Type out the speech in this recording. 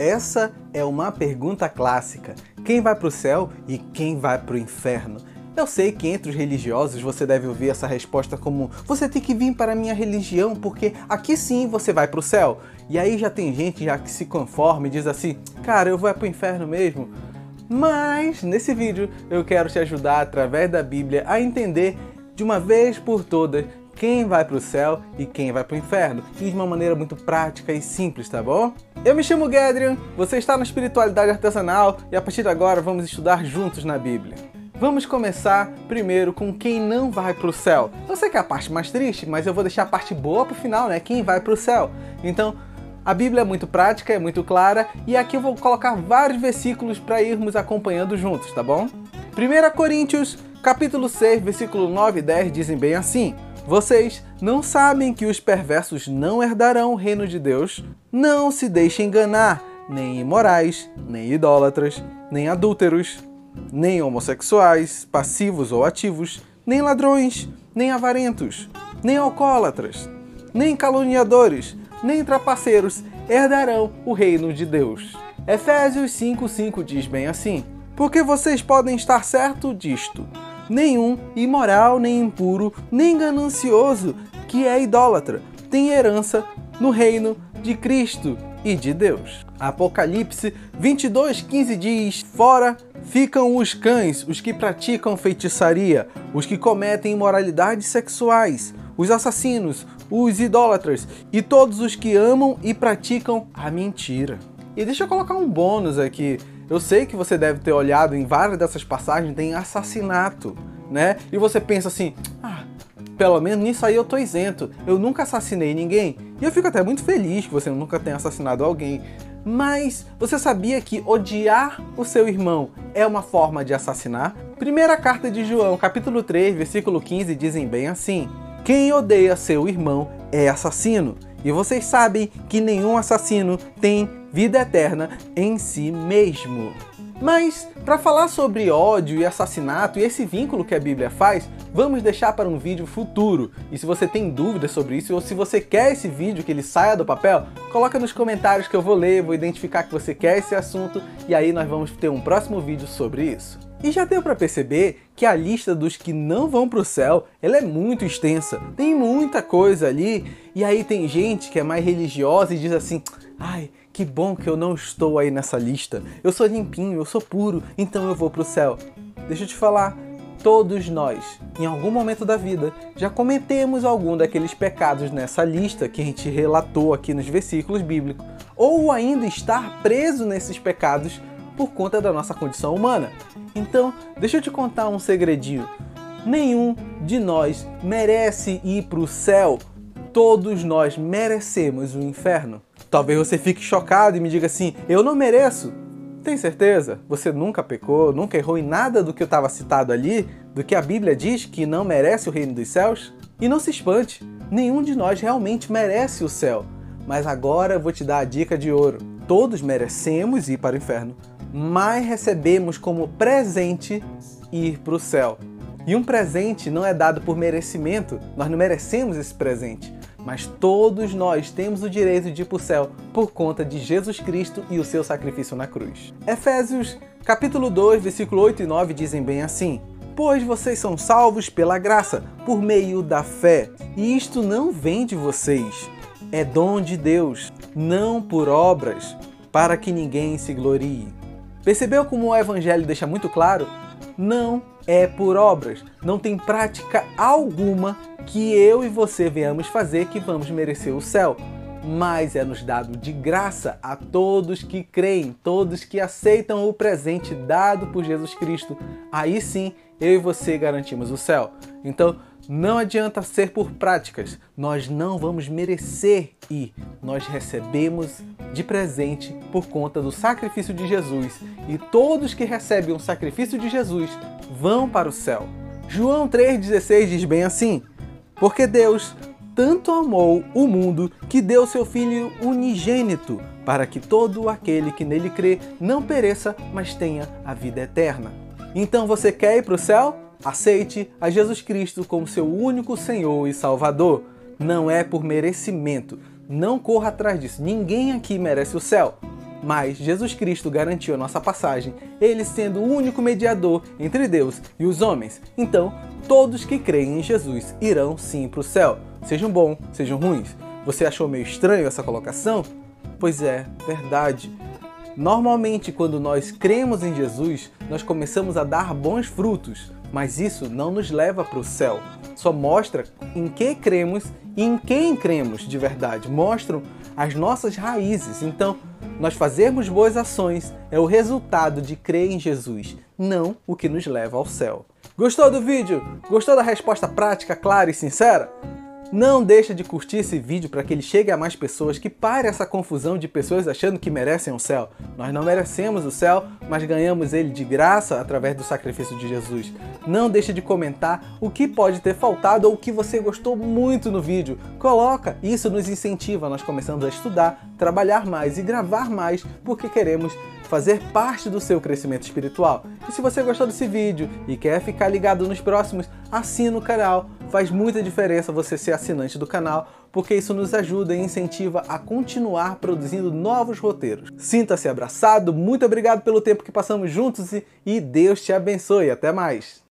Essa é uma pergunta clássica. Quem vai para o céu e quem vai para o inferno? Eu sei que entre os religiosos você deve ouvir essa resposta como: você tem que vir para a minha religião porque aqui sim você vai para o céu. E aí já tem gente já que se conforma e diz assim: cara, eu vou para o inferno mesmo. Mas nesse vídeo eu quero te ajudar através da Bíblia a entender de uma vez por todas quem vai para o céu e quem vai para o inferno, e de uma maneira muito prática e simples, tá bom? Eu me chamo Gadrian, você está na espiritualidade artesanal e a partir de agora vamos estudar juntos na Bíblia. Vamos começar primeiro com quem não vai para o céu. Eu sei que é a parte mais triste, mas eu vou deixar a parte boa para o final, né? Quem vai para o céu. Então, a Bíblia é muito prática, é muito clara e aqui eu vou colocar vários versículos para irmos acompanhando juntos, tá bom? 1 Coríntios, capítulo 6, versículo 9 e 10 dizem bem assim: vocês não sabem que os perversos não herdarão o reino de Deus? Não se deixem enganar, nem imorais, nem idólatras, nem adúlteros, nem homossexuais, passivos ou ativos, nem ladrões, nem avarentos, nem alcoólatras, nem caluniadores, nem trapaceiros herdarão o reino de Deus. Efésios 5,5 diz bem assim: Porque vocês podem estar certo disto nenhum imoral, nem impuro, nem ganancioso, que é idólatra, tem herança no reino de Cristo e de Deus. Apocalipse 22:15 diz: Fora ficam os cães, os que praticam feitiçaria, os que cometem imoralidades sexuais, os assassinos, os idólatras e todos os que amam e praticam a mentira. E deixa eu colocar um bônus aqui. Eu sei que você deve ter olhado em várias dessas passagens tem assassinato, né? E você pensa assim: "Ah, pelo menos nisso aí eu tô isento. Eu nunca assassinei ninguém". E eu fico até muito feliz que você nunca tenha assassinado alguém. Mas você sabia que odiar o seu irmão é uma forma de assassinar? Primeira carta de João, capítulo 3, versículo 15, dizem bem assim: Quem odeia seu irmão é assassino. E vocês sabem que nenhum assassino tem vida eterna em si mesmo. Mas, para falar sobre ódio e assassinato e esse vínculo que a Bíblia faz, vamos deixar para um vídeo futuro. E se você tem dúvidas sobre isso, ou se você quer esse vídeo que ele saia do papel, coloca nos comentários que eu vou ler, vou identificar que você quer esse assunto, e aí nós vamos ter um próximo vídeo sobre isso. E já deu para perceber que a lista dos que não vão para o céu, ela é muito extensa. Tem muita coisa ali, e aí tem gente que é mais religiosa e diz assim: "Ai, que bom que eu não estou aí nessa lista. Eu sou limpinho, eu sou puro, então eu vou para o céu". Deixa eu te falar, todos nós, em algum momento da vida, já cometemos algum daqueles pecados nessa lista que a gente relatou aqui nos versículos bíblicos, ou ainda estar preso nesses pecados por conta da nossa condição humana. Então, deixa eu te contar um segredinho. Nenhum de nós merece ir para o céu. Todos nós merecemos o inferno. Talvez você fique chocado e me diga assim: eu não mereço. Tem certeza? Você nunca pecou, nunca errou em nada do que eu estava citado ali, do que a Bíblia diz que não merece o reino dos céus? E não se espante, nenhum de nós realmente merece o céu. Mas agora eu vou te dar a dica de ouro. Todos merecemos ir para o inferno, mas recebemos como presente ir para o céu. E um presente não é dado por merecimento, nós não merecemos esse presente, mas todos nós temos o direito de ir para o céu por conta de Jesus Cristo e o seu sacrifício na cruz. Efésios capítulo 2, versículo 8 e 9 dizem bem assim: Pois vocês são salvos pela graça, por meio da fé, e isto não vem de vocês, é dom de Deus, não por obras, para que ninguém se glorie. Percebeu como o Evangelho deixa muito claro? Não é por obras, não tem prática alguma que eu e você venhamos fazer que vamos merecer o céu, mas é nos dado de graça a todos que creem, todos que aceitam o presente dado por Jesus Cristo. Aí sim, eu e você garantimos o céu. Então, não adianta ser por práticas, nós não vamos merecer ir, nós recebemos de presente por conta do sacrifício de Jesus, e todos que recebem o sacrifício de Jesus vão para o céu. João 3,16 diz bem assim: Porque Deus tanto amou o mundo que deu seu Filho unigênito, para que todo aquele que nele crê não pereça, mas tenha a vida eterna. Então você quer ir para o céu? Aceite a Jesus Cristo como seu único Senhor e Salvador. Não é por merecimento. Não corra atrás disso. Ninguém aqui merece o céu. mas Jesus Cristo garantiu a nossa passagem, ele sendo o único mediador entre Deus e os homens. Então, todos que creem em Jesus irão sim para o céu, sejam bons, sejam ruins. Você achou meio estranho essa colocação? Pois é, verdade. Normalmente, quando nós cremos em Jesus, nós começamos a dar bons frutos, mas isso não nos leva para o céu. Só mostra em que cremos e em quem cremos de verdade. Mostram as nossas raízes. Então, nós fazermos boas ações é o resultado de crer em Jesus, não o que nos leva ao céu. Gostou do vídeo? Gostou da resposta prática, clara e sincera? Não deixa de curtir esse vídeo para que ele chegue a mais pessoas, que pare essa confusão de pessoas achando que merecem o céu. Nós não merecemos o céu, mas ganhamos ele de graça através do sacrifício de Jesus. Não deixe de comentar o que pode ter faltado ou o que você gostou muito no vídeo. Coloca, isso nos incentiva, nós começamos a estudar, trabalhar mais e gravar mais, porque queremos fazer parte do seu crescimento espiritual. E se você gostou desse vídeo e quer ficar ligado nos próximos, assina o canal. Faz muita diferença você ser assinante do canal, porque isso nos ajuda e incentiva a continuar produzindo novos roteiros. Sinta-se abraçado, muito obrigado pelo tempo que passamos juntos e Deus te abençoe. Até mais!